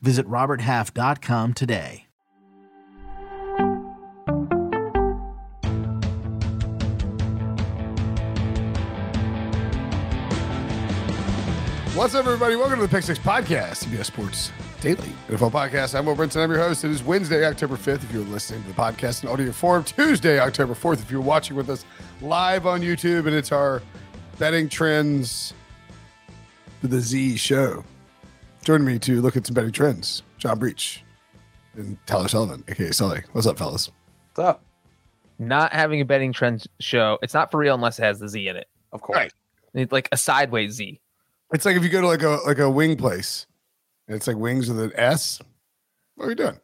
Visit RobertHalf.com today. What's up, everybody? Welcome to the Pick Six Podcast, CBS Sports Daily NFL Podcast. I'm Will Brinson. I'm your host. It is Wednesday, October 5th, if you're listening to the podcast in audio form. Tuesday, October 4th, if you're watching with us live on YouTube. And it's our betting trends the Z show. Joining me to look at some betting trends, John Breech and Tyler Sullivan, aka Sully. What's up, fellas? What's up? Not having a betting trends show, it's not for real unless it has the Z in it. Of course. Right. It's like a sideways Z. It's like if you go to like a like a wing place, and it's like wings with an S. What are you doing?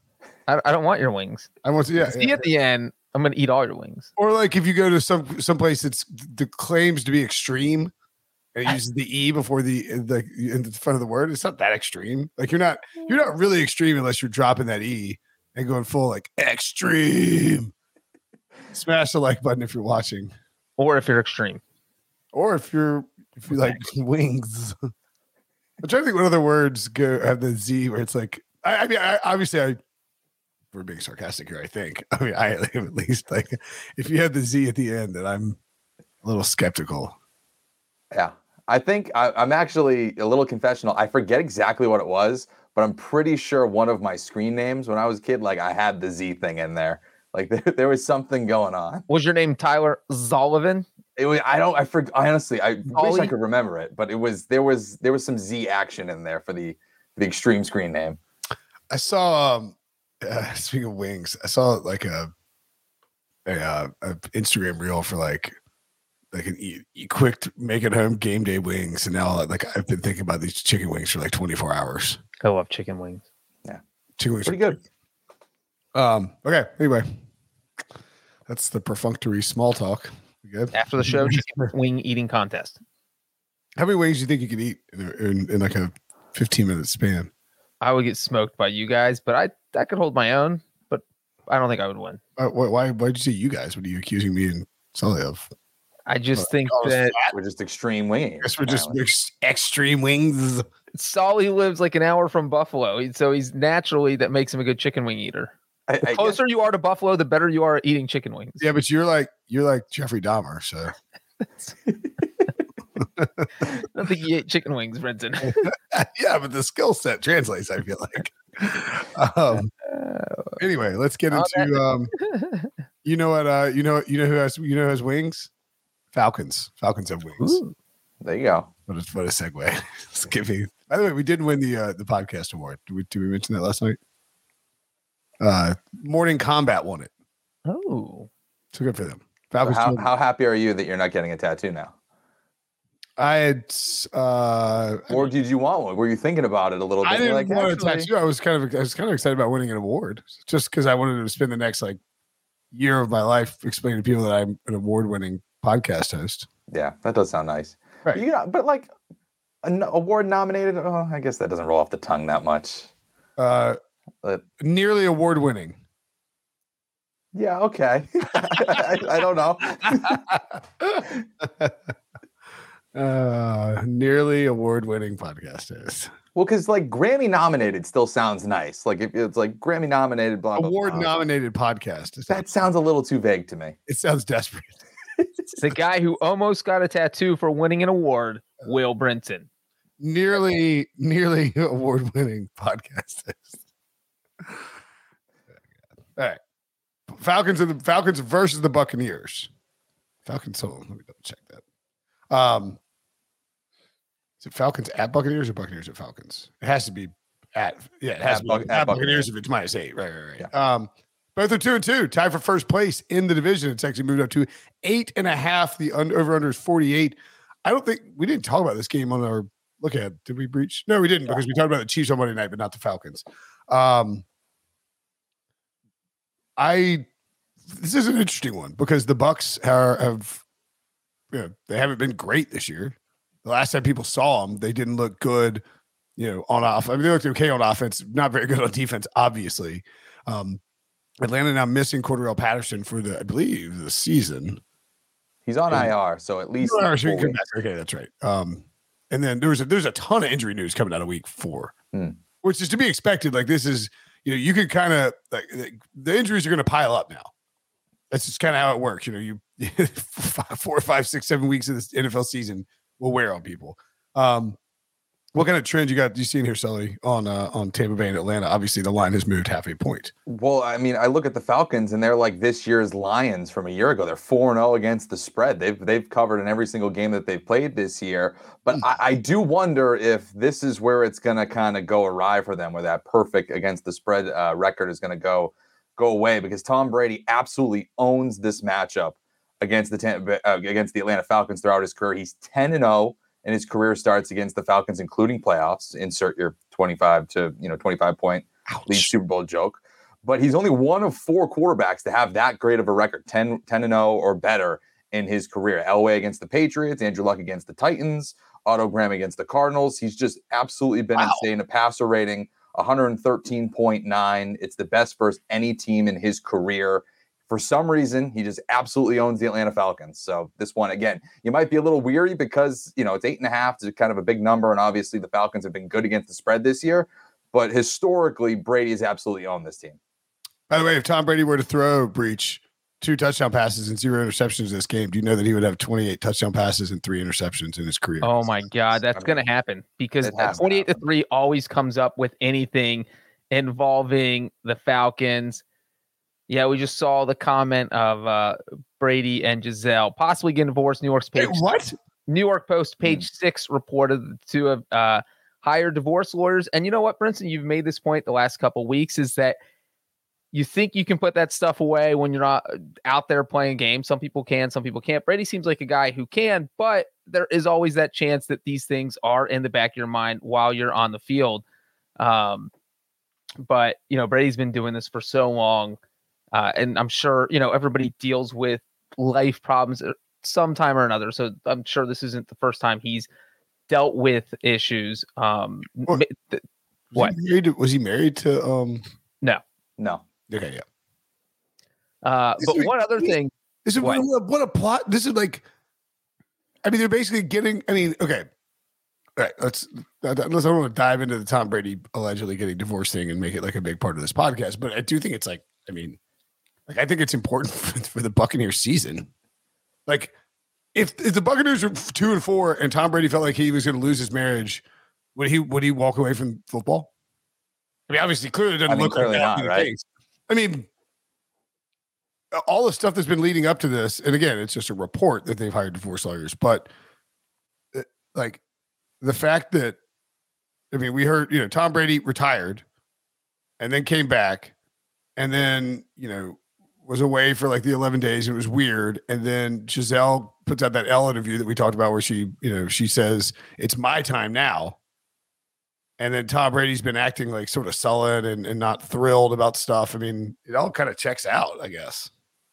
I, I don't want your wings. I want to yeah, Z yeah. at the end, I'm gonna eat all your wings. Or like if you go to some some place that's that claims to be extreme and it uses the E before the uh, the in the front of the word, it's not that extreme. Like you're not you're not really extreme unless you're dropping that E and going full like extreme. Smash the like button if you're watching. Or if you're extreme. Or if you're if you like wings. I'm trying to think what other words go have the Z where it's like I, I mean I obviously I we're being sarcastic here, I think. I mean I am at least like if you have the Z at the end, then I'm a little skeptical. Yeah. I think I, I'm actually a little confessional. I forget exactly what it was, but I'm pretty sure one of my screen names when I was a kid, like I had the Z thing in there. Like there, there was something going on. Was your name Tyler Zollivan? It was, I don't, I forgot, I honestly, I wish I could remember it, but it was, there was, there was some Z action in there for the, the extreme screen name. I saw um uh, speaking of wings, I saw like a a, uh, a Instagram reel for like like an e- e- quick to make it home game day wings, and now like I've been thinking about these chicken wings for like 24 hours. I love chicken wings. Yeah, chicken wings, Pretty are good. Um. Okay. Anyway, that's the perfunctory small talk. We good? After the show, chicken wing eating contest. How many wings do you think you could eat in, in, in like a 15 minute span? I would get smoked by you guys, but I I could hold my own, but I don't think I would win. Uh, why? Why? Why'd you say you guys? What are you accusing me and Sully of? I just Well, think I that We're just extreme wings. I guess we're just apparently. ex- extreme wings. Sully lives like an hour from Buffalo, so he's naturally that makes him a good chicken wing eater. I, The I guess- closer you are to Buffalo, the better you are at eating chicken wings. Yeah, but you're like you're like Jeffrey Dahmer, so I don't think he ate chicken wings, Brinson. yeah, but the skill set translates. I feel like. Um, anyway, let's get Oh, into. Um, you know what? Uh, you know you know who has you know who has wings? Falcons. Falcons have wings. Ooh. there you go. What a, what a segue. Just give me. By the way, we did win the uh, the podcast award. Did we did we mention that last night? Uh, Morning Combat won it. Oh, So good for them. So Falcons. how, how happy are you that you're not getting a tattoo now? I had. Uh, Or did you want one? Were you thinking about it a little bit? I didn't like, want actually- to tattoo. I was kind of I was kind of excited about winning an award, just because I wanted to spend the next like year of my life explaining to people that I'm an award-winning podcast host. Yeah, that does sound nice. Right. You know, but like an award nominated, oh, I guess that doesn't roll off the tongue that much. Uh, But nearly award-winning. yeah, okay. I, I don't know. uh, nearly award-winning podcast host. Well, because like Grammy nominated still sounds nice. Like if it's like Grammy nominated, blah blah. blah. Award-nominated podcast. That sounds a little too vague to me. It sounds desperate. the guy who almost got a tattoo for winning an award, Will Brinson. Nearly, nearly award-winning podcast. All right. Falcons and the Falcons versus the Buccaneers. Falcons. Hold on, let me double check that. Um, is it Falcons at Buccaneers or Buccaneers at Falcons? It has to be at yeah, it has At to be Buc- at, at Buccaneers Buccaneers. if it's minus eight. Right, right, right. Um, both are two and two, tied for first place in the division. It's actually moved up to eight and a half. The under over under is forty eight. I don't think we didn't talk about this game on our look at. Did we Breech? No, we didn't because we talked about the Chiefs on Monday night, but not the Falcons. Um, I this is an interesting one because the Bucs are have you know they haven't been great this year. The last time people saw them, they didn't look good, you know, on off. I mean, they looked okay on offense, not very good on defense, obviously. Um, Atlanta now missing Cordarrelle Patterson for the, I believe, the season. He's on And- IR, so at least Oh, so he four come weeks. back. Okay, that's right. Um, and then there's a there's a ton of injury news coming out of week four, Hmm. which is to be expected. Like this is, you know, you can kind of like the- the injuries are going to pile up now. That's just kind of how it works. You know, you five, four, five, six, seven weeks of this NFL season will wear on people. Um, what kind of trend you got? You seen here, Sully, on uh, on Tampa Bay and Atlanta? Obviously, the line has moved half a point. Well, I mean, I look at the Falcons and they're like this year's Lions from a year ago. They're 4 0 against the spread. They've they've covered in every single game that they've played this year. But I, I do wonder if this is where it's gonna kind of go awry for them, where that perfect against the spread uh, record is gonna go go away because Tom Brady absolutely owns this matchup against the Tampa, uh, against the Atlanta Falcons throughout his career. He's 10 and 0 and his career starts against the Falcons, including playoffs. Insert your 25 to you know 25 point lead Super Bowl joke. But he's only one of four quarterbacks to have that great of a record 10, 10 and 0 or better in his career. Elway against the Patriots, Andrew Luck against the Titans, Otto Graham against the Cardinals. He's just absolutely been Wow. insane. A passer rating 113.9. It's the best versus any team in his career. For some reason, he just absolutely owns the Atlanta Falcons. So this one again, you might be a little weary because you know it's eight and a half. It's kind of a big number, and obviously the Falcons have been good against the spread this year. But historically, Brady has absolutely owned this team. By the way, if Tom Brady were to throw Breech two touchdown passes and zero interceptions in this game, do you know that he would have 28 touchdown passes and three interceptions in his career? Oh my God, that's mean, going to happen because it has to 28 to 3 always comes up with anything involving the Falcons. Yeah, we just saw the comment of uh, Brady and Gisele possibly getting divorced. New York's Wait, what? New York Post, page six, reported to have uh, hired divorce lawyers. And you know what, Brinson, you've made this point the last couple weeks is that you think you can put that stuff away when you're not uh, out there playing games. Some people can, some people can't. Brady seems like a guy who can, but there is always that chance that these things are in the back of your mind while you're on the field. Um, but you know, Brady's been doing this for so long, uh, and I'm sure you know everybody deals with life problems at some time or another. So I'm sure this isn't the first time he's dealt with issues. Um, Well, ma- th- Was What? He married to, was he married to? Um. No. No. Okay, yeah. uh, but is- one other thing, This is What? what? what a plot. This is like. I mean, they're basically getting. I mean, okay. All right, let's. Unless I don't want to dive into the Tom Brady allegedly getting divorced thing and make it like a big part of this podcast, but I do think it's like. I mean, like I think it's important for, the Buccaneers season. Like, if if the Buccaneers were two and four and Tom Brady felt like he was going to lose his marriage, would he would he walk away from football? I mean, obviously, clearly it doesn't I mean, look clearly like that not, right? case. I mean, all the stuff that's been leading up to this, and again, it's just a report that they've hired divorce lawyers, but uh, like the fact that I mean, we heard you know Tom Brady retired and then came back, and then you know was away for like the 11 days. It was weird. And then Gisele puts out that Elle interview that we talked about where she, you know, she says, it's my time now. And then Tom Brady's been acting like sort of sullen and, and not thrilled about stuff. I mean, it all kind of checks out, I guess.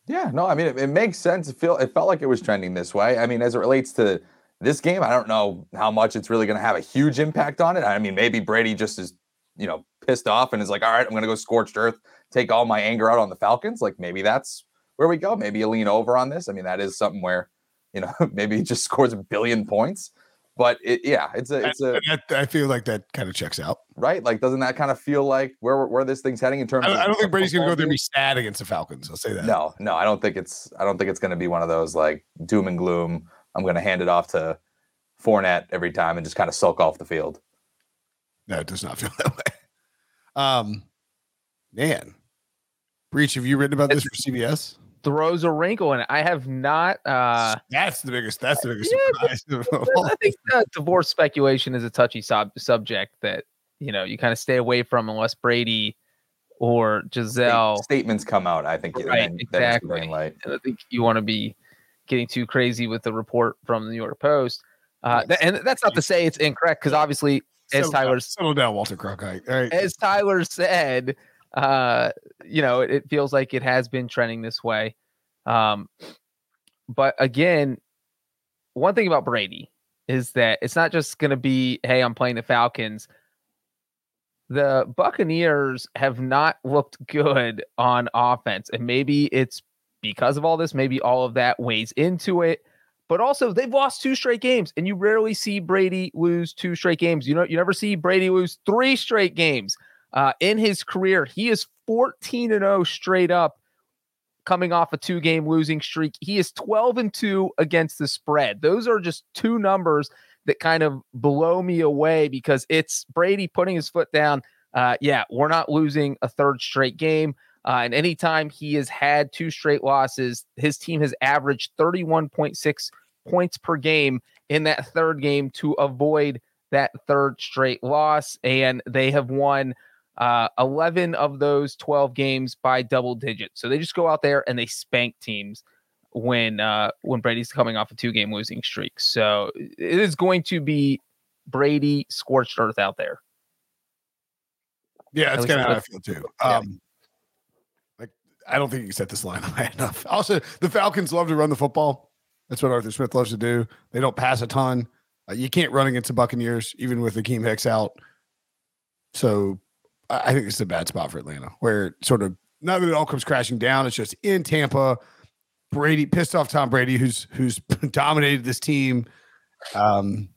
Yeah, no, I mean it, it makes sense. It feel it felt like it was trending this way. I mean, as it relates to this game, I don't know how much it's really going to have a huge impact on it. I mean, maybe Brady just is, you know, pissed off and is like, all right, I'm going to go scorched earth, take all my anger out on the Falcons. Like maybe that's where we go. Maybe you lean over on this. I mean, that is something where, you know, maybe he just scores a billion points. But it, yeah, it's a, it's a I, I feel like that kind of checks out. right. Like, doesn't that kind of feel like where where this thing's heading in terms? I, of I don't think Brady's going to go there and be sad against the Falcons. I'll say that. No, no, I don't think it's I don't think it's going to be one of those like doom and gloom. I'm going to hand it off to Fournette every time and just kind of sulk off the field. No, it does not feel that way. Um, man, Breech, have you written about this for CBS? Throws a wrinkle in it. I have not. Uh, that's the biggest. That's the biggest Yeah, surprise. I think uh, divorce speculation is a touchy sub- subject that you know you kind of stay away from unless Brady or Gisele. Statements come out. I think. Right, then- then it's the exactly. green light. I think you want to be getting too crazy with the report from the New York Post. Uh, th- and that's not to say it's incorrect because obviously, as Settle down- settle down, Walter Cronkite. All right. as Tyler said, uh, you know, it, it feels like it has been trending this way. Um, but again, one thing about Brady is that it's not just going to be, hey, I'm playing the Falcons. The Buccaneers have not looked good on offense, and maybe it's because of all this. Maybe all of that weighs into it. But also, they've lost two straight games, and you rarely see Brady lose two straight games. You know, you never see Brady lose three straight games uh, in his career. He is 14 and 0 straight up, coming off a two game losing streak. He is 12 and 2 against the spread. Those are just two numbers that kind of blow me away because it's Brady putting his foot down. Uh, yeah, we're not losing a third straight game. Uh, and anytime he has had two straight losses, his team has averaged 31.6 points per game in that third game to avoid that third straight loss. And they have won uh, 11 of those 12 games by double digits. So they just go out there and they spank teams when uh, when Brady's coming off a two game losing streak. So it is going to be Brady scorched earth out there. Yeah, At that's kind of how I feel too. yeah. Um, like I don't think you can set this line high enough. Also, the Falcons love to run the football. That's what Arthur Smith loves to do. They don't pass a ton. Uh, you can't run against the Buccaneers, even with Akiem Hicks out. So I, think it's a bad spot for Atlanta, where sort of not that it all comes crashing down. It's just in Tampa. Brady pissed off Tom Brady, who's who's dominated this team. Um,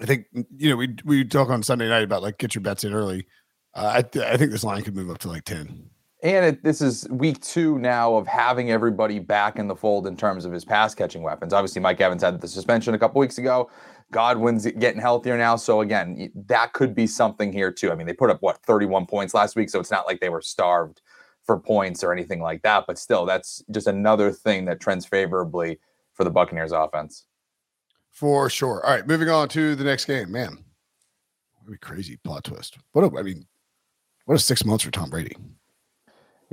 I think you know we we talk on Sunday night about like get your bets in early. Uh, I th- I think this line could move up to like ten. And it, this is week two now of having everybody back in the fold in terms of his pass catching weapons. Obviously, Mike Evans had the suspension a couple weeks ago. Godwin's getting healthier now. So, again, that could be something here, too. I mean, they put up, what, 31 points last week. So it's not like they were starved for points or anything like that. But still, that's just another thing that trends favorably for the Buccaneers offense. For sure. All right, moving on to the next game. Man, what a crazy plot twist. What a, I mean, what a six months for Tom Brady.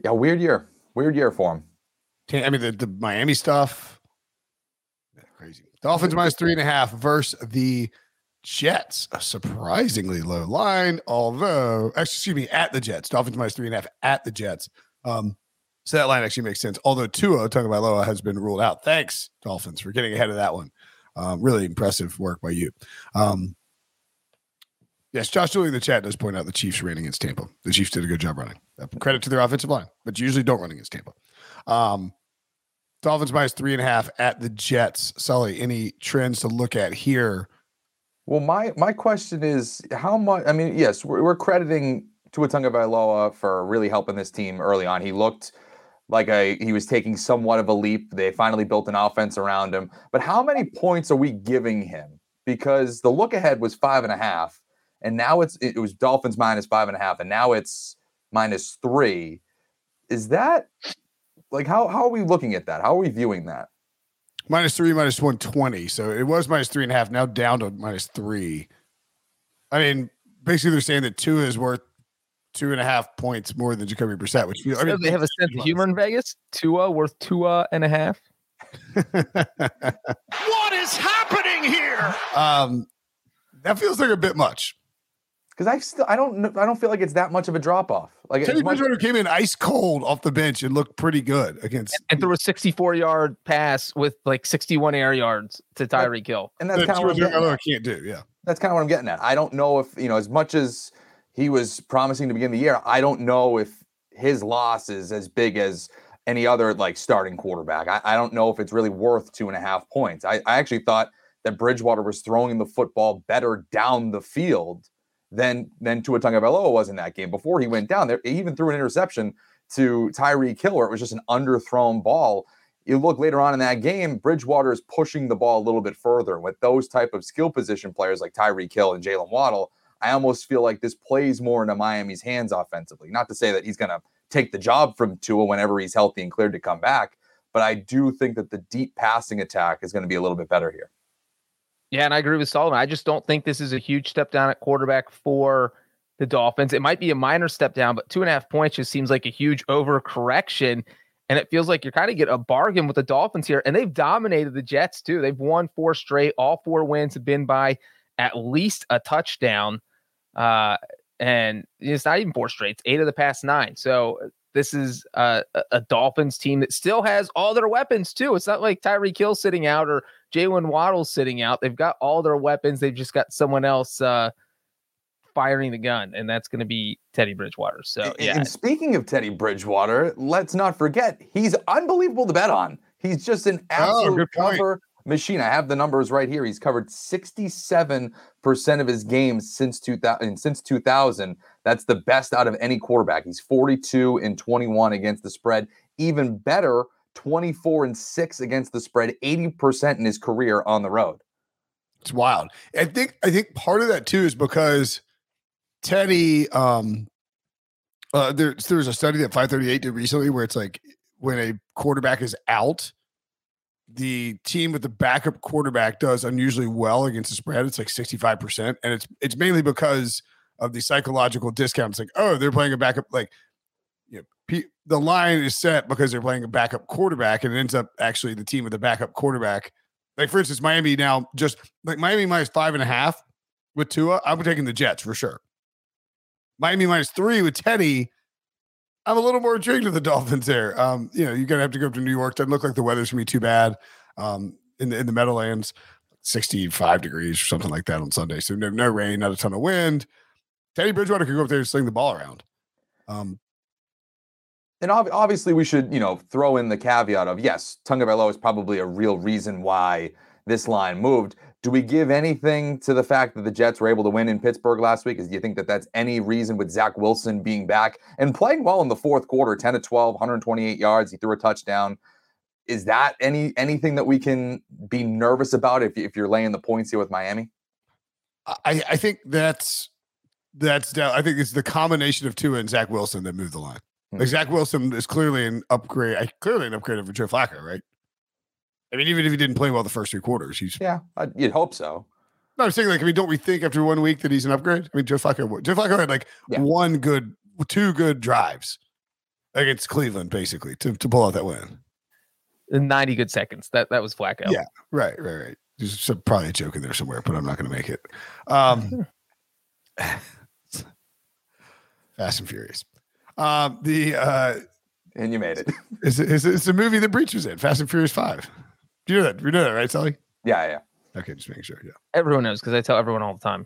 Yeah, weird year. Weird year for him. I mean, the, the Miami stuff. Dolphins minus three and a half versus the Jets. A surprisingly low line, although, excuse me, at the Jets. Dolphins minus three and a half at the Jets. Um, so that line actually makes sense. Although Tua Tagovailoa has been ruled out. Thanks, Dolphins, for getting ahead of that one. Um, really impressive work by you. Um, yes, Josh Dooley in the chat does point out the Chiefs ran against Tampa. The Chiefs did a good job running. Uh, Credit to their offensive line, but usually don't run against Tampa. Um, Dolphins minus three and a half at the Jets. Sully, any trends to look at here? Well, my my question is how much. I mean, yes, we're, we're crediting Tua Tagovailoa for really helping this team early on. He looked like a he was taking somewhat of a leap. They finally built an offense around him. But how many points are we giving him? Because the look ahead was five and a half, and now it's it was Dolphins minus five and a half, and now it's minus three. Is that like how how are we looking at that? How are we viewing that? Minus three, minus 120. So it was minus three and a half, now down to minus three. I mean, basically, they're saying that Tua is worth two and a half points more than Jacoby Brissett, which feels, I mean, they have a sense of humor in Vegas. Tua worth Tua and a half. What is happening here? um, that feels like a bit much. Because I still I don't kn- I don't feel like it's that much of a drop off. Like Teddy as much- Bridgewater came in ice cold off the bench and looked pretty good against. And threw a 64 yard pass with like 61 air yards to Tyreek Hill. and that's that kind of what I'm getting at. Can't do. Yeah. that's kind of what I'm getting at. I don't know if you know as much as he was promising to begin the year. I don't know if his loss is as big as any other like starting quarterback. I, I don't know if it's really worth two and a half points. I, I actually thought that Bridgewater was throwing the football better down the field than than Tua Tagovailoa was in that game. Before he went down there, he even threw an interception to Tyreek Hill, where it was just an underthrown ball. You look later on in that game, Bridgewater is pushing the ball a little bit further. With those type of skill position players like Tyreek Hill and Jaylen Waddle, I almost feel like this plays more into Miami's hands offensively. Not to say that he's going to take the job from Tua whenever he's healthy and cleared to come back. But I do think that the deep passing attack is going to be a little bit better here. Yeah, and I agree with Solomon. I just don't think this is a huge step down at quarterback for the Dolphins. It might be a minor step down, but two and a half points just seems like a huge overcorrection. And it feels like you're kind of get a bargain with the Dolphins here. And they've dominated the Jets too. They've won four straight. All four wins have been by at least a touchdown. Uh, and it's not even four straight, it's eight of the past nine. So this is a, a Dolphins team that still has all their weapons too. It's not like Tyreek Hill sitting out or Jaylen Waddle sitting out. They've got all their weapons. They've just got someone else uh, firing the gun, and that's going to be Teddy Bridgewater. So yeah. And speaking of Teddy Bridgewater, let's not forget he's unbelievable to bet on. He's just an oh, absolute oh, cover machine. I have the numbers right here. He's covered 67% of his games since 2000 since 2000. That's the best out of any quarterback. He's 42 and 21 against the spread. Even better, 24 and 6 against the spread, 80% in his career on the road. It's wild. I think I think part of that too is because Teddy um uh there there was a study that 538 did recently where it's like when a quarterback is out, the team with the backup quarterback does unusually well against the spread. It's like 65%. And it's it's mainly because of the psychological discounts. Like, oh, they're playing a backup, like you know, the line is set because they're playing a backup quarterback, and it ends up actually the team with the backup quarterback. Like, for instance, Miami now just like Miami minus five and a half with Tua. I'm taking the Jets for sure. Miami minus three with Teddy. I'm a little more intrigued with the Dolphins there. Um, you know, you're gonna have to go up to New York. Doesn't look like the weather's gonna be too bad. Um, in the in the Meadowlands, 65 degrees or something like that on Sunday. So no, no rain, not a ton of wind. Teddy Bridgewater could go up there and sling the ball around. Um, and ob- obviously, we should, you know, throw in the caveat of yes, Tagovailoa is probably a real reason why this line moved. Do we give anything to the fact that the Jets were able to win in Pittsburgh last week? Is do you think that that's any reason with Zach Wilson being back and playing well in the fourth quarter, 10 to 12, 128 yards, he threw a touchdown. Is that any anything that we can be nervous about if, if you're laying the points here with Miami? I, I think that's that's down. I think it's the combination of Tua and Zach Wilson that moved the line. Hmm. Like Zach Wilson is clearly an upgrade, I clearly an upgrade over Joe Flacco, right? I mean, even if he didn't play well the first three quarters, he's yeah, you'd hope so. No, I'm saying like, I mean, don't we think after one week that he's an upgrade? I mean, Joe Flacco, Joe Flacco had like yeah. one good, two good drives against Cleveland, basically, to, to pull out that win. 90 good seconds. That that was Flacco. Yeah, right, right, right. There's some, probably a joke in there somewhere, but I'm not going to make it. Um, Fast and Furious. Um, the uh, and you made it. It's, it's, it's a movie that Breech was in, Fast and Furious Five. Do you know that? You know that, right, Sully? Yeah, yeah. Okay, just making sure. Yeah. Everyone knows because I tell everyone all the time.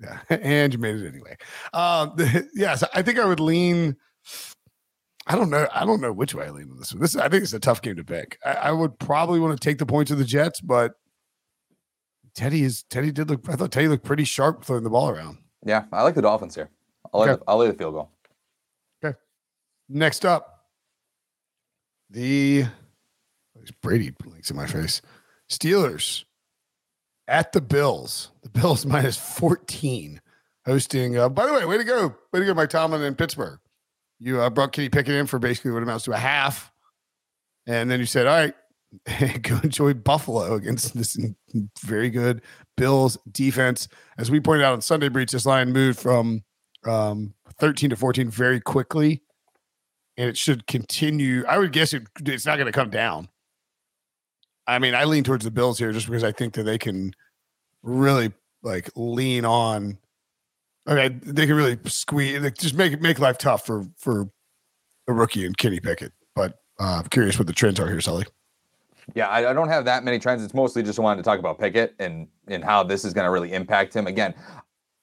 Yeah, and you made it anyway. Um, the, yeah, so I think I would lean. I don't know. I don't know which way I lean on this one. This I think it's a tough game to pick. I, I would probably want to take the points of the Jets, but Teddy is Teddy did look. I thought Teddy looked pretty sharp throwing the ball around. Yeah, I like the Dolphins here. I'll, okay. lay, the, I'll lay the field goal. Next up, the Brady blinks in my face. Steelers at the Bills. The Bills minus 14 hosting. Uh, by the way, way to go. Way to go, Mike Tomlin in Pittsburgh. You uh, brought Kenny Pickett in for basically what amounts to a half. And then you said, all right, go enjoy Buffalo against this very good Bills defense. As we pointed out on Sunday Breech, this line moved from um, 13 to 14 very quickly. And it should continue. I would guess it, it's not going to come down. I mean, I lean towards the Bills here just because I think that they can really like lean on. Okay, they can really squeeze, like, just make make life tough for for a rookie and Kenny Pickett. But uh, I'm curious what the trends are here, Sully. Yeah, I, I, don't have that many trends. It's mostly just wanted to talk about Pickett and and how this is going to really impact him. Again,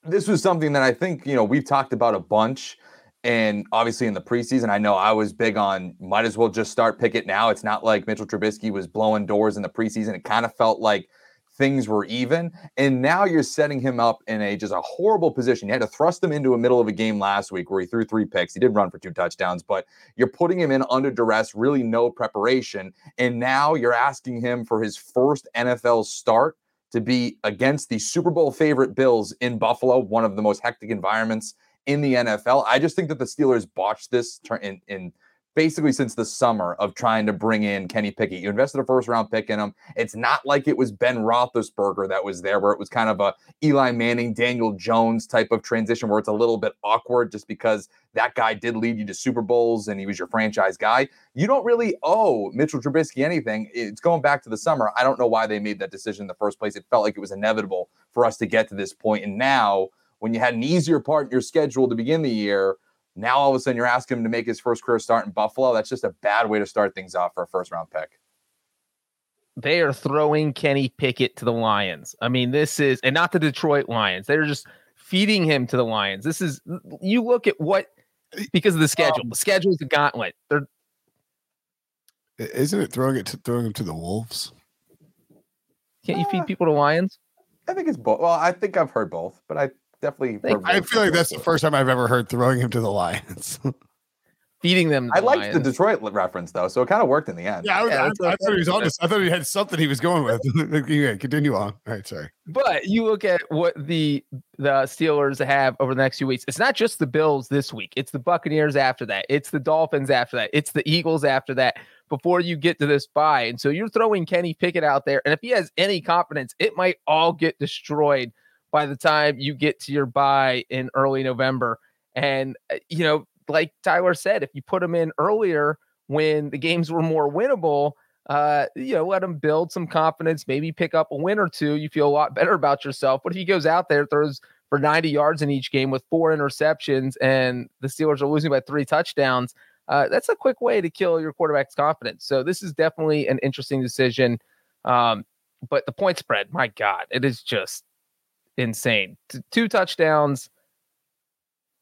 this was something that I think you know we've talked about a bunch, and obviously in the preseason, I know I was big on might as well just start Pickett now. It's not like Mitchell Trubisky was blowing doors in the preseason. It kind of felt like things were even. And now you're setting him up in a just a horrible position. You had to thrust him into a middle of a game last week where he threw three picks. He did run for two touchdowns, but you're putting him in under duress, really no preparation. And now you're asking him for his first NFL start to be against the Super Bowl favorite Bills in Buffalo, one of the most hectic environments in the NFL. I just think that the Steelers botched this in, in basically since the summer of trying to bring in Kenny Pickett. You invested a first round pick in him. It's not like it was Ben Roethlisberger that was there, where it was kind of a Eli Manning, Daniel Jones type of transition, where it's a little bit awkward just because that guy did lead you to Super Bowls and he was your franchise guy. You don't really owe Mitchell Trubisky anything. It's going back to the summer. I don't know why they made that decision in the first place. It felt like it was inevitable for us to get to this. And now, when you had an easier part in your schedule to begin the year, now all of a sudden you're asking him to make his first career start in Buffalo. That's just a bad way to start things off for a first round pick. They are throwing Kenny Pickett to the Lions. I mean, this is and not the Detroit Lions. They're just feeding him to the Lions. This is you look at what because of the schedule. Um, the schedule is a gauntlet. They're isn't it throwing it to, throwing him to the wolves? Can't you feed people to lions? I think it's both. Well, I think I've heard both, but I definitely. I feel like that's the first time I've ever heard throwing him to the Lions. Feeding them. The I liked the Detroit reference though, so it kind of worked in the end. Yeah, I, yeah, I, I, I thought he was honest. I thought he had something he was going with. yeah, continue on. All right, sorry. But you look at what the the Steelers have over the next few weeks. It's not just the Bills this week. It's the Buccaneers after that. It's the Dolphins after that. It's the Eagles after that. Before you get to this bye, and so you're throwing Kenny Pickett out there, and if he has any confidence, it might all get destroyed by the time you get to your bye in early November. And, uh, you know, like Tyler said, if you put him in earlier when the games were more winnable, uh, you know, let him build some confidence, maybe pick up a win or two. You feel a lot better about yourself. But if he goes out there, throws for 90 yards in each game with four interceptions, and the Steelers are losing by three touchdowns, uh, that's a quick way to kill your quarterback's confidence. So this is definitely an interesting decision. Um, but the point spread, my God, it is just insane. T- two touchdowns.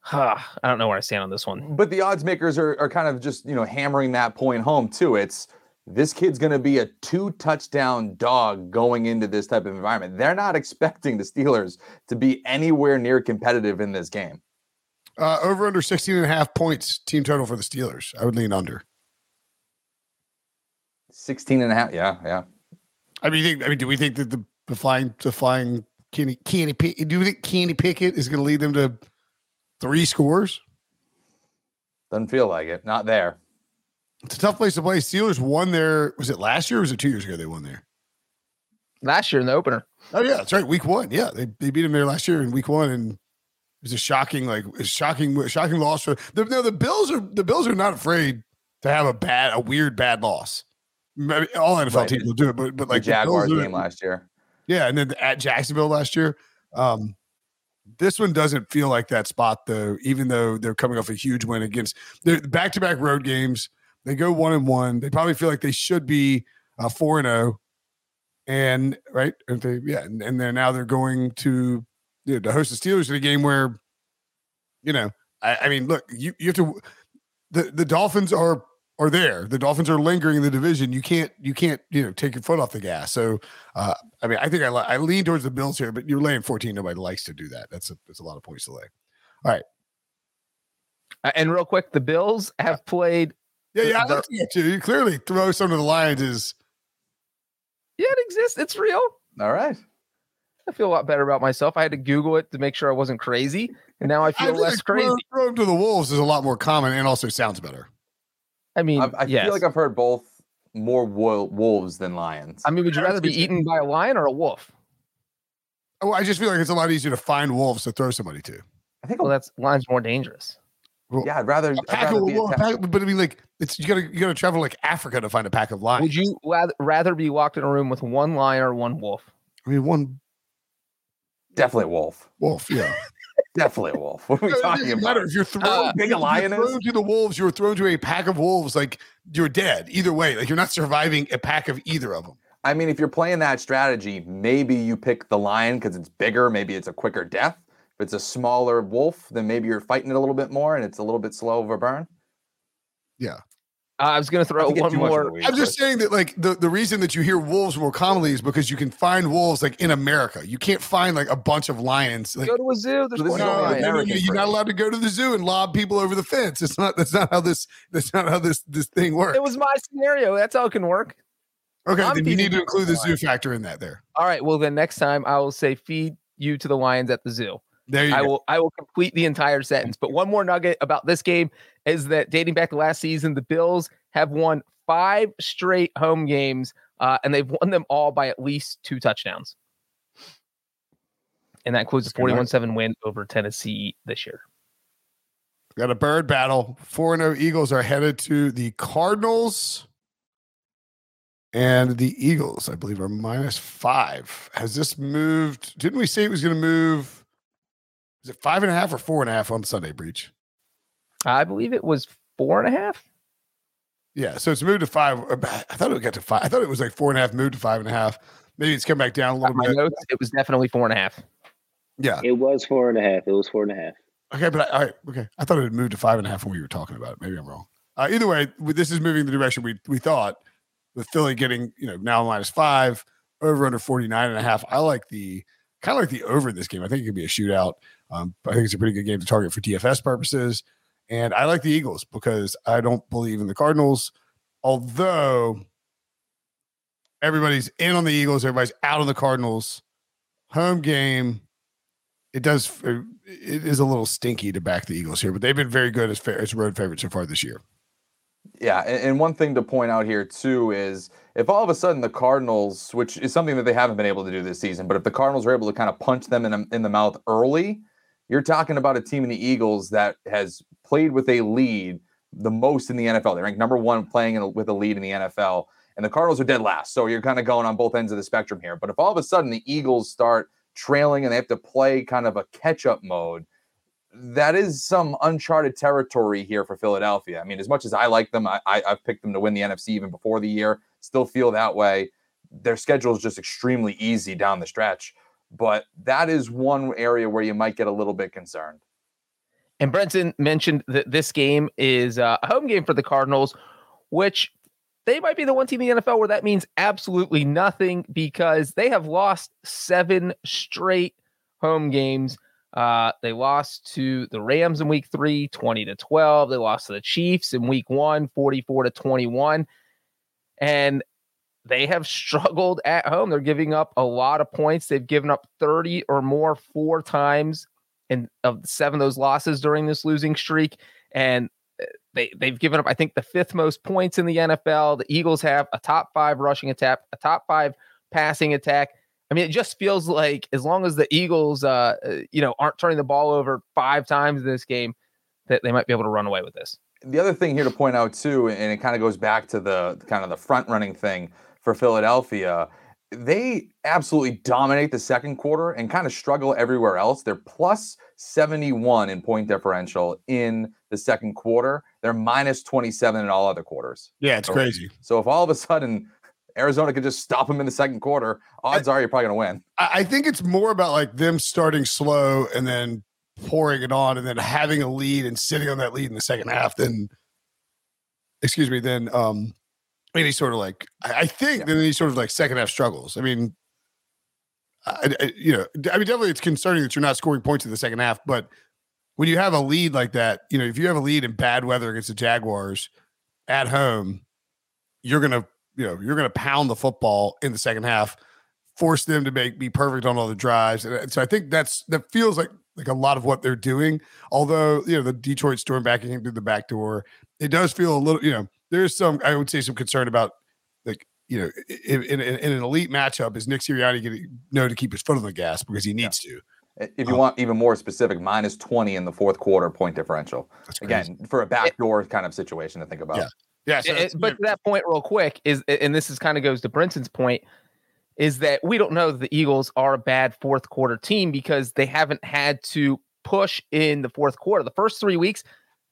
Huh, I don't know where I stand on this one. But the odds makers are, are kind of just, you know, hammering that point home too. It's this kid's going to be a two touchdown dog going into this type of environment. They're not expecting the Steelers to be anywhere near competitive in this game. Uh, over under 16 and a half points team total for the Steelers. I would lean under. 16 and a half. Yeah. Yeah. I mean, think, I mean, do we think that the, the flying, the flying Kenny Kenny Pickett. Do you think Kenny Pickett is going to lead them to three scores? Doesn't feel like it. Not there. It's a tough place to play. Steelers won there. Was it last year or was it two years ago they won there? Last year in the opener. Oh yeah, that's right. Week one. Yeah, they, they beat them there last year in week one, and it was a shocking, like a shocking, shocking loss for the. No, the Bills are the Bills are not afraid to have a bad, a weird bad loss. Maybe All NFL right. teams will do it, but but like the Jaguars game last year. Yeah, and then at Jacksonville last year. Um, this one doesn't feel like that spot though, even though they're coming off a huge win against their back-to-back road games. They go one and one. They probably feel like they should be uh, four and zero, oh. and right, and they, yeah, and, and then now they're going to you know, to host the Steelers in a game where, you know, I, I mean, look, you you have to. The the Dolphins are are there. The Dolphins are lingering in the division. You can't you can't you know take your foot off the gas. So uh, I mean I think I I lean towards the Bills here, but you're laying 14. Nobody likes to do that. That's a that's a lot of points to lay. All right. Uh, and real quick, the Bills have played. Yeah, yeah, I looked at you. You clearly throw some of the Lions is. Yeah, it exists. It's real. All right. I feel a lot better about myself. I had to Google it to make sure I wasn't crazy, and now I feel I less like crazy. Throw, throw to the wolves is a lot more common and also sounds better. I mean, I, I yes. feel like I've heard both more wo- wolves than lions. I mean, would you rather be eaten by a lion or a wolf? Oh, I just feel like it's a lot easier to find wolves to throw somebody to. I think well, that's lions more dangerous. Well, yeah, I'd rather, I'd rather of, well, pack, but I mean, like it's you gotta you gotta travel like Africa to find a pack of lions. Would you rather be locked in a room with one lion or one wolf? I mean, one definitely wolf. Wolf, yeah. Definitely a wolf. What are we talking about? Matter. If you're thrown, uh, big a lion thrown to the wolves, you're thrown to a pack of wolves. Like you're dead either way. Like you're not surviving a pack of either of them. I mean, if you're playing that strategy, maybe you pick the lion because it's bigger. Maybe it's a quicker death. If it's a smaller wolf, then maybe you're fighting it a little bit more and it's a little bit slow of a burn. Yeah. I was going to throw one more. I'm just saying that, like, the, the reason that you hear wolves more commonly is because you can find wolves like in America. You can't find like a bunch of lions. Like, go to a zoo. There's no, no, no, you're not allowed to go to the zoo and lob people over the fence. It's not. That's not how this. That's not how this this thing works. It was my scenario. That's how it can work. Okay, I'm then you need to include the zoo factor in that there. All right. Well, then next time I will say feed you to the lions at the zoo. There you I go. will I will complete the entire sentence. But one more nugget about this game is that dating back to last season, the Bills have won five straight home games, uh, and they've won them all by at least two touchdowns. And that includes a That's good, right? 41-7 win over Tennessee this year. Got a bird battle. 4 0 Eagles are headed to the Cardinals. And the Eagles, I believe, are minus five. Has this moved? Didn't we say it was going to move? Is it five and a half or four and a half on Sunday, Breech? I believe it was four and a half. Yeah. So it's moved to five. I thought it would get to five. I thought it was like four and a half, moved to five and a half. Maybe it's come back down a little My bit. notes, it was definitely four and a half. Yeah. It was four and a half. It was four and a half. Okay, but I, all right, okay. I thought it had moved to five and a half when we were talking about it. Maybe I'm wrong. Uh, either way, this is moving the direction we we thought with Philly getting you know now minus five over under 49 and a half. I like the kind of like the over in this game. I think it could be a shootout. Um, I think it's a pretty good game to target for DFS purposes. And I like the Eagles because I don't believe in the Cardinals, although everybody's in on the Eagles, everybody's out on the Cardinals. Home game it does it is a little stinky to back the Eagles here, but they've been very good as fair as road favorites so far this year. Yeah, and, one thing to point out here too is if all of a sudden the Cardinals, which is something that they haven't been able to do this season, but if the Cardinals are able to kind of punch them in, in the mouth early, you're talking about a team in the Eagles that has played with a lead the most in the NFL. They rank number one playing in a, with a lead in the NFL, and the Cardinals are dead last. So you're kind of going on both ends of the spectrum here. But if all of a sudden the Eagles start trailing and they have to play kind of a catch up mode, that is some uncharted territory here for Philadelphia. I mean, as much as I like them, I, I, I've picked them to win the NFC even before the year. Still feel that way. Their schedule is just extremely easy down the stretch, but that is one area where you might get a little bit concerned. And Brinson mentioned that this game is uh, a home game for the Cardinals, which they might be the one team in the NFL where that means absolutely nothing because they have lost seven straight home games. Uh, they lost to the Rams in week three, 20 to 12. They lost to the Chiefs in week one, 44 to 21. And they have struggled at home. They're giving up a lot of points. They've given up 30 or more four times in of seven of those losses during this losing streak. And uh, they they've given up, I think, the fifth most points in the NFL. The Eagles have a top five rushing attack, a top five passing attack. I mean, it just feels like as long as the Eagles, uh, uh, you know, aren't turning the ball over five times in this game, that they might be able to run away with this. The other thing here to point out too, and it kind of goes back to the kind of the front running thing for Philadelphia. They absolutely dominate the second quarter and kind of struggle everywhere else. They're plus 71 in point differential in the second quarter. They're minus 27 in all other quarters. Yeah, it's crazy. So if all of a sudden Arizona could just stop them in the second quarter, odds are you're probably going to win. I, I think it's more about like them starting slow and then pouring it on and then having a lead and sitting on that lead in the second half than excuse me, then um any sort of like I, think Yeah. then any sort of like second half struggles. I mean I, I- you know, I mean, definitely it's concerning that you're not scoring points in the second half, but when you have a lead like that, you know, if you have a lead in bad weather against the Jaguars at home, you're gonna, you know, you're gonna pound the football in the second half, force them to make be perfect on all the drives. And so I think that's that feels like like a lot of what they're doing. Although, you know, the Detroit storm backing in through the back door, it does feel a little, you know, there's some, I would say some concern about like, you know, in, in, in an elite matchup, is Nick Sirianni going to know to keep his foot on the gas because he needs to. If you Oh. want even more specific, minus 20 in the fourth quarter point differential. That's. Again, for a backdoor kind of situation to think about. Yeah. yeah. So it's- but to that point, real quick, is and this is kind of goes to Brinson's point, is that we don't know that the Eagles are a bad fourth quarter team because they haven't had to push in the fourth quarter. The first three weeks,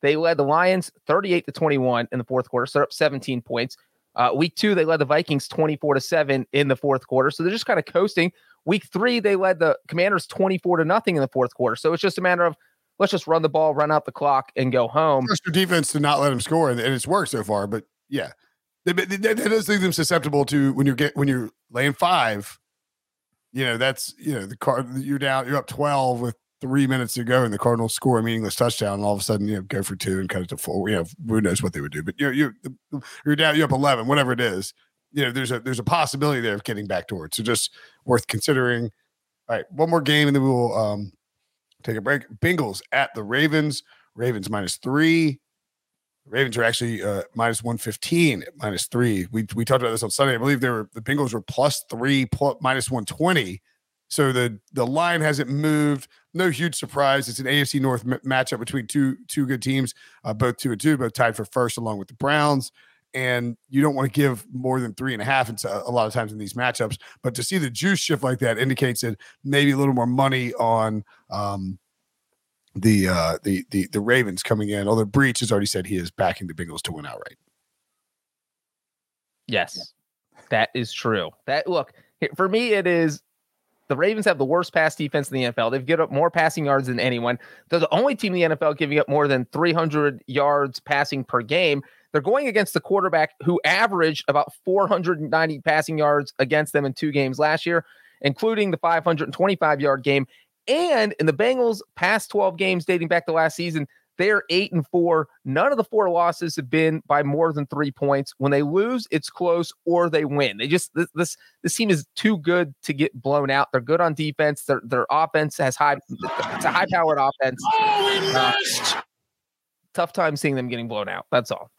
they led the Lions 38 to 21 in the fourth quarter, so up 17 points. Uh, week two, they led the Vikings 24 to 7 in the fourth quarter. So they're just kind of coasting. Week three, they led the commanders 24 to nothing in the fourth quarter. So it's just a matter of let's just run the ball, run out the clock, and go home. trust your defense to not let them score, and, it's worked so far. But yeah, that does leave them susceptible to when you get when you're laying five. You know that's you know the card you're down you're up twelve with three minutes to go, and the Cardinals score a meaningless touchdown, and all of a sudden you know go for two and cut it to four. You know who knows what they would do, but you're you're you're down you're up eleven, whatever it is. You know there's a there's a possibility there of getting back towards. So just worth considering. All right, one more game, and then we will um Take a break. Bengals at the Ravens. Ravens minus three. Ravens are actually uh, minus 115 minus three. We, we talked about this on Sunday. I believe they were the Bengals were plus three, plus, minus 120. So the the line hasn't moved. No huge surprise. It's an AFC North m- matchup between two two good teams, uh, both two and two, both tied for first, along with the Browns. And you don't want to give more than three and a half. It's a, a lot of times in these matchups, but to see the juice shift like that indicates that maybe a little more money on um, the uh, the the the Ravens coming in. Although Breech has already said he is backing the Bengals to win outright. Yes, that is true. That look for me, it is the Ravens have the worst pass defense in the NFL. They've given up more passing yards than anyone. They're the only team in the NFL giving up more than 300 yards passing per game. They're going against the quarterback who averaged about 490 passing yards against them in two games last year, including the 525 yard game. And in the Bengals' past 12 games dating back to last season, they're eight and four. None of the four losses have been by more than three points. When they lose, it's close or they win. They just this this, this team is too good to get blown out. They're good on defense. Their their offense has high. It's a high powered offense. Oh, we uh. Tough time seeing them getting blown out. That's all.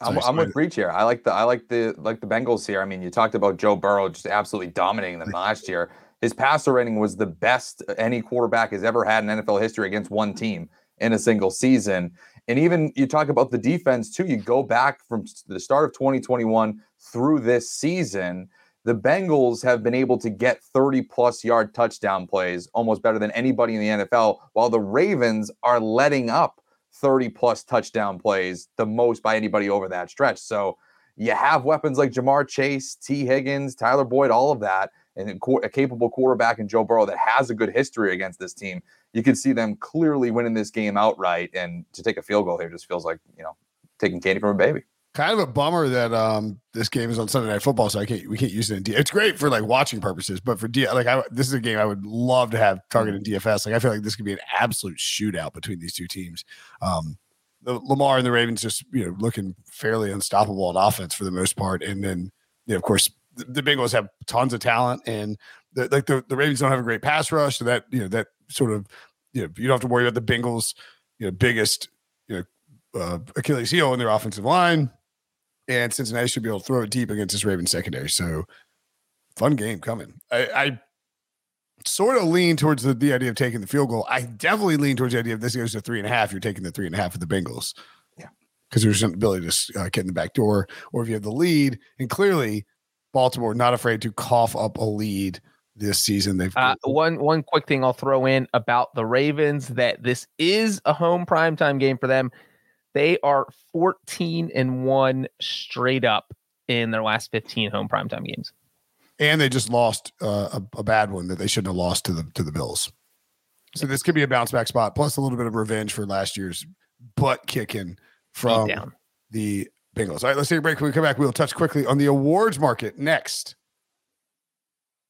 I'm, I'm, with Breech here. I like the I like the like the Bengals here. I mean, you talked about Joe Burrow just absolutely dominating them last year. His passer rating was the best any quarterback has ever had in NFL history against one team in a single season. And even you talk about the defense too. You go back from the start of 2021 through this season. The Bengals have been able to get 30 plus yard touchdown plays almost better than anybody in the NFL, while the Ravens are letting up 30 plus touchdown plays the most by anybody over that stretch. So you have weapons like Ja'Marr Chase, Tee Higgins, Tyler Boyd, all of that and a capable quarterback in Joe Burrow that has a good history against this team, you could see them clearly winning this game outright. And to take a field goal here just feels like, you know, taking candy from a baby. Kind of a bummer that um this game is on Sunday Night Football, so I can't we can't use it in D. It's great for like watching purposes, but for D, like I, this is a game I would love to have targeted DFS. Like I feel like this could be an absolute shootout between these two teams. Um, the Lamar and the Ravens just you know looking fairly unstoppable on offense for the most part, and then you know, of course the, Bengals have tons of talent, and the, like the, the Ravens don't have a great pass rush, so that you know that sort of you know you don't have to worry about the Bengals you know biggest you know uh, Achilles heel in their offensive line, and Cincinnati should be able to throw it deep against this Ravens secondary. So fun game coming. I, I sort of lean towards the, the idea of taking the field goal. I definitely lean towards the idea of this goes to three and a half. You're taking the three and a half of the Bengals. Yeah. Because there's an ability to uh, get in the back door, or if you have the lead, and clearly Baltimore not afraid to cough up a lead this season. They've uh, one one quick thing I'll throw in about the Ravens that this is a home primetime game for them. They are 14 and 1 straight up in their last 15 home primetime games. And they just lost uh, a, a, bad one that they shouldn't have lost to the to the Bills. So this could be a bounce back spot, plus a little bit of revenge for last year's butt kicking from the Bengals. All right, let's take a break. When we come back, we'll touch quickly on the awards market next.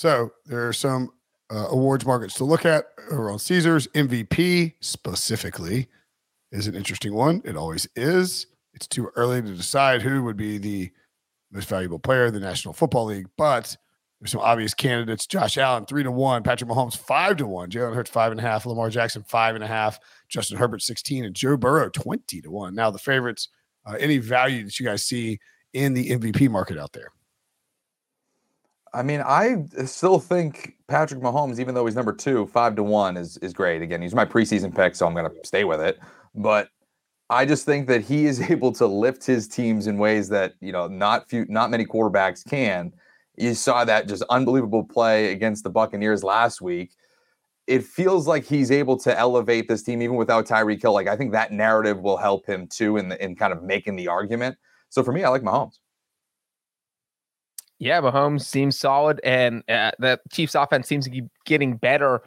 So there are some uh, awards markets to look at over on Caesars. MVP specifically is an interesting one. It always is. It's too early to decide who would be the most valuable player in the National Football League, but there's some obvious candidates. Josh Allen, three to one. Patrick Mahomes, five to one. Jalen Hurts, five and a half. Lamar Jackson, five and a half. Justin Herbert, 16. And Joe Burrow, 20 to one. Now, the favorites, uh, any value that you guys see in the MVP market out there? I mean, I still think Patrick Mahomes, even though he's number two, five to one is is great. Again, he's my preseason pick, so I'm going to stay with it. But I just think that he is able to lift his teams in ways that you know not few, not many quarterbacks can. You saw that just unbelievable play against the Buccaneers last week. It feels like he's able to elevate this team even without Tyreek Hill. Like I think that narrative will help him too in the, in kind of making the argument. So for me, I like Mahomes. Yeah, Mahomes seems solid, and uh, the Chiefs' offense seems to keep getting better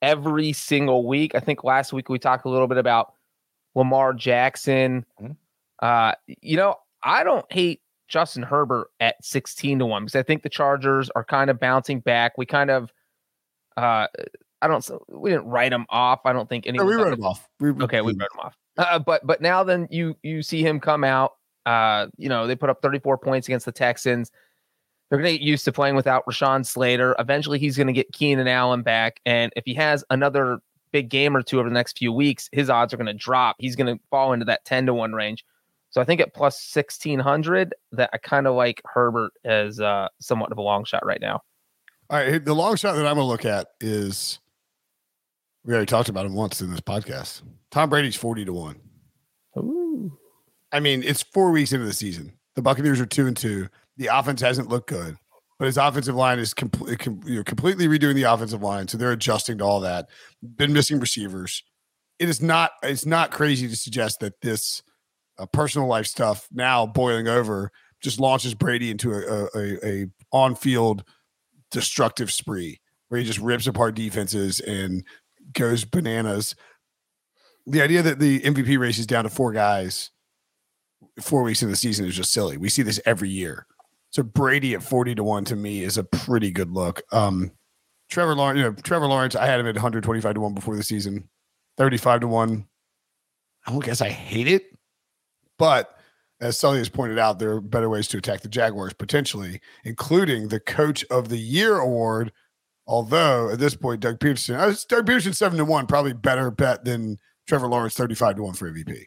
every single week. I think last week we talked a little bit about Lamar Jackson. Mhm. Uh, you know, I don't hate Justin Herbert at 16 to 1 because I think the Chargers are kind of bouncing back. We kind of uh I don't we didn't write him off. I don't think No, we wrote him off. We, Okay, we wrote him off. Uh, but but now then you you see him come out. Uh, you know they put up 34 points against the Texans. They're going to get used to playing without Rashawn Slater. Eventually, he's going to get Keenan Allen back, and if he has another big game or two over the next few weeks, his odds are going to drop. He's going to fall into that 10 to one range. So I think at plus 1600, that I kind of like Herbert as uh, somewhat of a long shot right now. All right, the long shot that I'm going to look at is we already talked about him once in this podcast. Tom Brady's 40 to 1. Ooh. I mean, it's four weeks into the season. The Buccaneers are 2 and 2. The offense hasn't looked good, but his offensive line is com- you know, completely redoing the offensive line, so they're adjusting to all that. Been missing receivers. It is not it's not crazy to suggest that this uh, personal life stuff now boiling over just launches Brady into a, a, a, a on-field destructive spree where he just rips apart defenses and goes bananas. The idea that the MVP race is down to four guys four weeks into the season is just silly. We see this every year. So Brady at 40 to 1 to me is a pretty good look. Um Trevor Lawrence, you know, Trevor Lawrence, I had him at 125 to 1 before the season, 35 to 1. I don't guess I hate it, but as Sully has pointed out, there are better ways to attack the Jaguars potentially, including the Coach of the Year award. Although at this point, Doug Pederson, uh, Doug Pederson seven to one, probably better bet than Trevor Lawrence thirty five to one for MVP.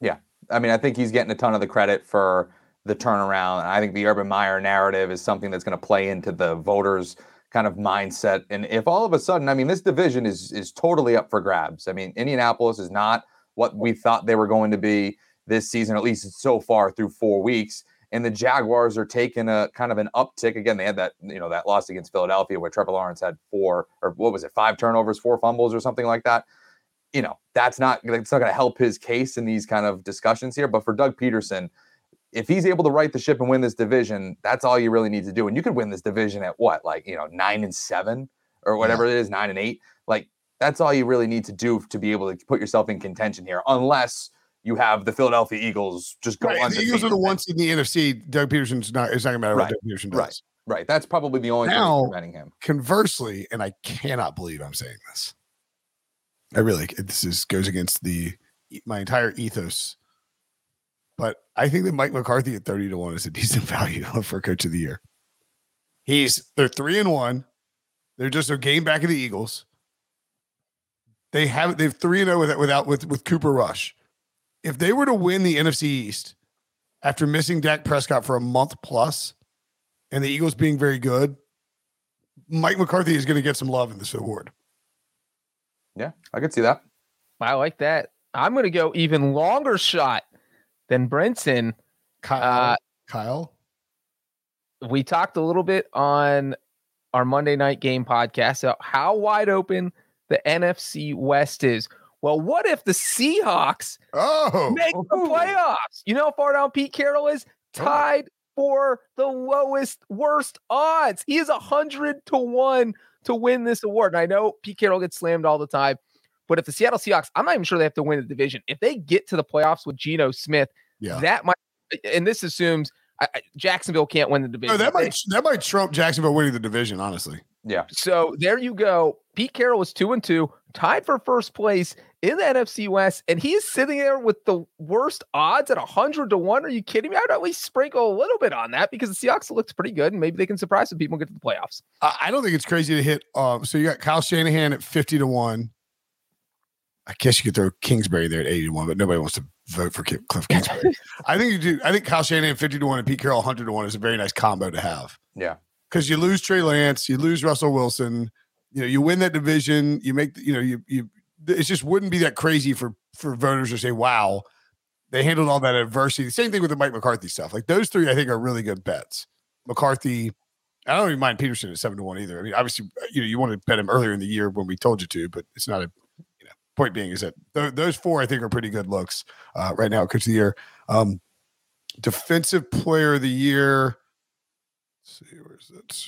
Yeah, I mean, I think he's getting a ton of the credit for the turnaround. I think the Urban Meyer narrative is something that's going to play into the voters' kind of mindset. And if all of a sudden, I mean, this division is is totally up for grabs. I mean, Indianapolis is not what we thought they were going to be this season, at least so far through four weeks. And the Jaguars are taking a kind of an uptick. Again, they had that, you know, that loss against Philadelphia where Trevor Lawrence had four or what was it, five turnovers, four fumbles or something like that you know that's not that's not going to help his case in these kind of discussions here. But for Doug Pederson, if he's able to right the ship and win this division, that's all you really need to do. And you could win this division at what, like you know, nine and seven or whatever it is, nine and eight. Like that's all you really need to do to be able to put yourself in contention here, unless you have the Philadelphia Eagles just go Right, on. the Eagles are the ones in the NFC. Doug Pederson's not. It's not going to matter Right, what Doug Pederson does. right. Right. That's probably the only thing Now- that's preventing him. Conversely, and I cannot believe I'm saying this. I really this is goes against the my entire ethos. But I think that Mike McCarthy at 30 to 1 is a decent value for coach of the year. He's they're three and one. They're just a game back of the Eagles. They have they've three and 0 without without with with Cooper Rush. If they were to win the NFC East after missing Dak Prescott for a month plus, and the Eagles being very good, Mike McCarthy is going to get some love in this award. Yeah, I could see that. I like that. I'm going to go even longer shot than Brinson. Kyle, Uh, Kyle, we talked a little bit on our Monday night game podcast about how wide open the NFC West is. Well, what if the Seahawks oh, make the playoffs? You know how far down Pete Carroll is? Tied for the lowest, worst odds. He is a hundred to one to win this award. And I know Pete Carroll gets slammed all the time, but if the Seattle Seahawks, I'm not even sure they have to win the division. If they get to the playoffs with Geno Smith, yeah. that might, and this assumes I, I- Jacksonville can't win the division. Oh, that might that might trump Jacksonville winning the division. Honestly, Yeah. So there you go. Pete Carroll is two and two, tied for first place in the NFC West, and he is sitting there with the worst odds at hundred to one. Are you kidding me? I'd at least sprinkle a little bit on that because the Seahawks looks pretty good, and maybe they can surprise some people and get to the playoffs. I, I don't think it's crazy to hit. Um, so you got Kyle Shanahan at fifty to one. I guess you could throw Kingsbury there at eighty to one, but nobody wants to vote for Cliff Kingsbury. I think you do. I think Kyle Shanahan fifty to one and Pete Carroll hundred to one is a very nice combo to have. Yeah. because you lose Trey Lance, you lose Russell Wilson, you know, you win that division, you make, you know, you you. It just wouldn't be that crazy for for voters to say, "Wow, they handled all that adversity." Same thing with the Mike McCarthy stuff. Like those three, I think are really good bets. McCarthy, I don't even mind Pederson at seven to one either. I mean, obviously, you know, you want to bet him earlier in the year when we told you to, but it's not a. Point being is that th- those four I think are pretty good looks uh, right now. Coach of the year, um, defensive player of the year. Let's see, where's that?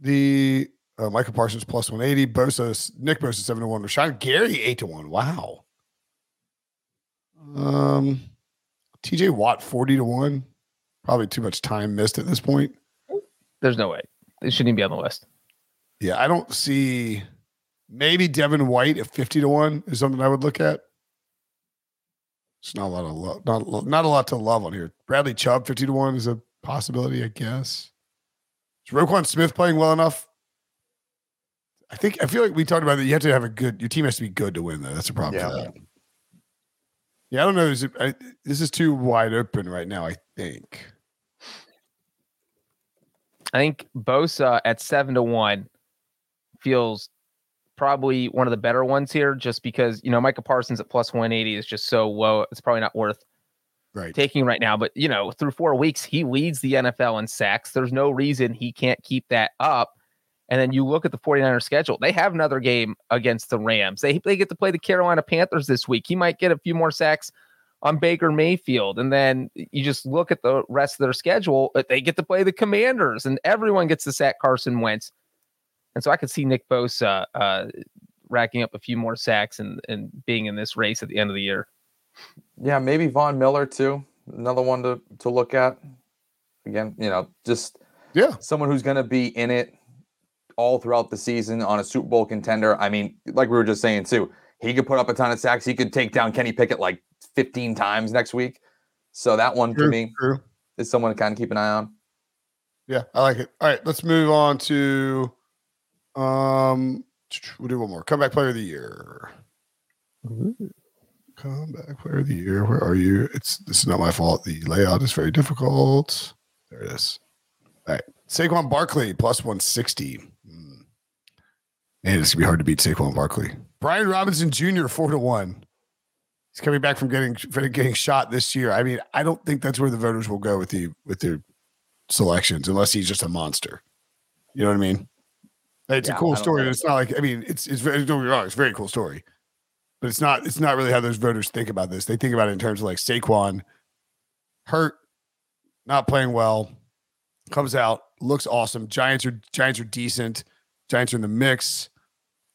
The uh, Micah Parsons plus one eighty. Bosa, Nick Bosa seven to one. Rashan Gary eight to one. Wow. Um, T.J. Watt forty to one. Probably too much time missed at this point. There's no way. It shouldn't even be on the list. Yeah, I don't see. Maybe Devin White at fifty to one is something I would look at. It's not a lot of love, not not a lot to love on here. Bradley Chubb fifty to one is a possibility, I guess. Is Roquan Smith playing well enough? I think I feel like we talked about that. You have to have a good. Your team has to be good to win, though. That's a problem Yeah. for that. Yeah, I don't know. Is it, I, this is too wide open right now. I think. I think Bosa at seven to one feels probably one of the better ones here, just because you know Micah Parsons at plus one eighty is just so low. It's probably not worth Right. taking right now. But you know, through four weeks, he leads the NFL in sacks. There's no reason he can't keep that up. And then you look at the 49ers schedule. They have another game against the Rams. They they get to play the Carolina Panthers this week. He might get a few more sacks on Baker Mayfield. And then you just look at the rest of their schedule. They get to play the Commanders, and everyone gets to sack Carson Wentz. And so I could see Nick Bosa uh, racking up a few more sacks and, and being in this race at the end of the year. Yeah, maybe Von Miller too. Another one to to look at. Again, you know, just Yeah. someone who's going to be in it all throughout the season on a Super Bowl contender. I mean, like we were just saying too, he could put up a ton of sacks. He could take down Kenny Pickett like 15 times next week. So that one to me true. is someone to kind of keep an eye on. Yeah, I like it. All right, let's move on to um we'll do one more. Comeback player of the year. Comeback player of the year. Where are you? It's this is not my fault. The layout is very difficult. There it is. All right. Saquon Barkley plus 160. Hmm. Man, it's gonna be hard to beat Saquon Barkley. Brian Robinson Jr. four to one. He's coming back from getting from getting shot this year. I mean, I don't think that's where the voters will go with the with their selections unless he's just a monster. You know what I mean? It's Yeah, a cool story. It's not like I mean, it's it's very don't get me wrong, it's a very cool story. But it's not it's not really how those voters think about this. They think about it in terms of like Saquon hurt, not playing well, comes out, looks awesome. Giants are Giants are decent. Giants are in the mix.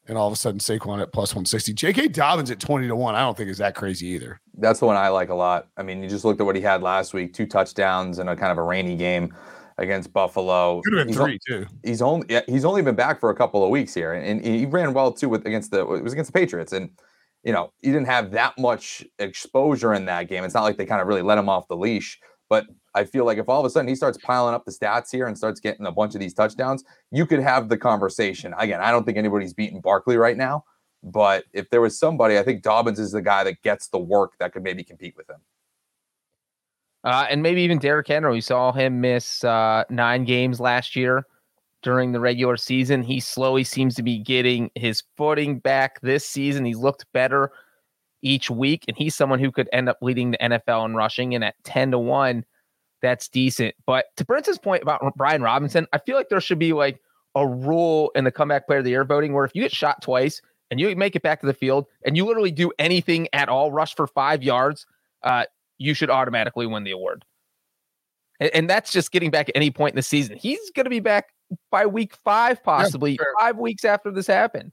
And all of a sudden Saquon at plus 160. J.K. Dobbins at 20 to 1. I don't think is that crazy either. That's the one I like a lot. I mean, you just looked at what he had last week: two touchdowns and a kind of a rainy game against Buffalo. Could have been He's three too. he's only yeah, he's only been back for a couple of weeks here, and, and he ran well too with against the it was against the Patriots, and you know he didn't have that much exposure in that game. It's not like they kind of really let him off the leash, but I feel like if all of a sudden he starts piling up the stats here and starts getting a bunch of these touchdowns, you could have the conversation. Again, I don't think anybody's beating Barkley right now, but if there was somebody, I think Dobbins is the guy that gets the work that could maybe compete with him. Uh, and maybe even Derrick Henry. We saw him miss uh, nine games last year during the regular season. He slowly seems to be getting his footing back this season. He's looked better each week, and he's someone who could end up leading the NFL in rushing. And at 10 to 1, that's decent. But to Prince's point about Brian Robinson, I feel like there should be like a rule in the comeback player of the year voting where if you get shot twice and you make it back to the field and you literally do anything at all, rush for five yards, uh, you should automatically win the award. And, and that's just getting back at any point in the season. He's going to be back by week five, possibly sure. five weeks after this happened.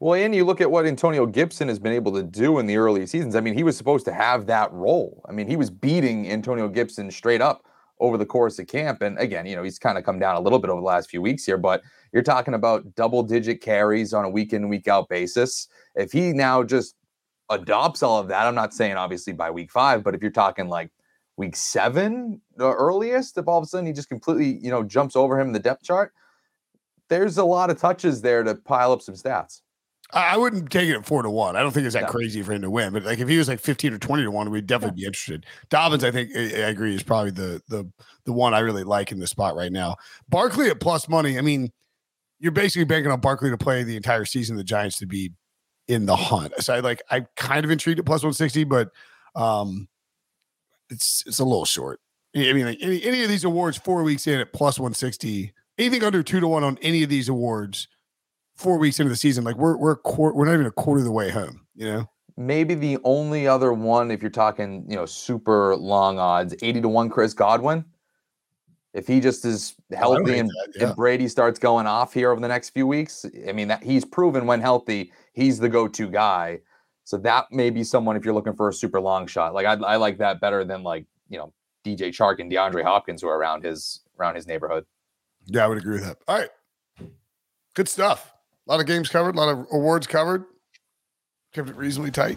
Well, and you look at what Antonio Gibson has been able to do in the early seasons. I mean, he was supposed to have that role. I mean, he was beating Antonio Gibson straight up over the course of camp. And again, you know, he's kind of come down a little bit over the last few weeks here, but you're talking about double digit carries on a week in, week out basis. If he now just adopts all of that, I'm not saying obviously by week five, but if you're talking like week seven, the earliest, if all of a sudden he just completely, you know, jumps over him in the depth chart, there's a lot of touches there to pile up some stats. I wouldn't take it at four to one. I don't think it's that No. crazy for him to win. But like if he was like fifteen or twenty to one, we'd definitely be interested. Dobbins, I think I, I agree, is probably the the the one I really like in the spot right now. Barkley at plus money. I mean, you're basically banking on Barkley to play the entire season. The Giants to be in the hunt. So I like I'm kind of intrigued at plus one sixty, but um, it's it's a little short. I mean, like any, any of these awards four weeks in at plus one sixty, anything under two to one on any of these awards four weeks into the season, like we're we're a quar- we're not even a quarter of the way home. You know, Maybe the only other one, if you're talking, you know, super long odds, 80 to 1 Chris Godwin. If he just is healthy and, that, yeah. and Brady starts going off here over the next few weeks, I mean, that he's proven when healthy, he's the go to guy. So that may be someone if you're looking for a super long shot. Like I, I like that better than like, you know, DJ Chark and DeAndre Hopkins who are around his around his neighborhood. yeah, I would agree with that. All right, good stuff. A lot of games covered, a lot of awards covered. Kept it reasonably tight.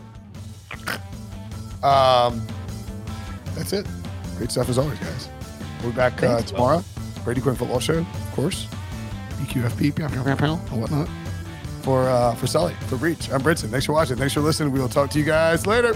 Um, that's it. Great stuff as always, guys. We'll be back uh, Thanks, Will. tomorrow. Brady Quinn Football Show, of course. BQFP, and whatnot. For uh, for Sully, for Breech. I'm Brinson. Thanks for watching. Thanks for listening. We will talk to you guys later.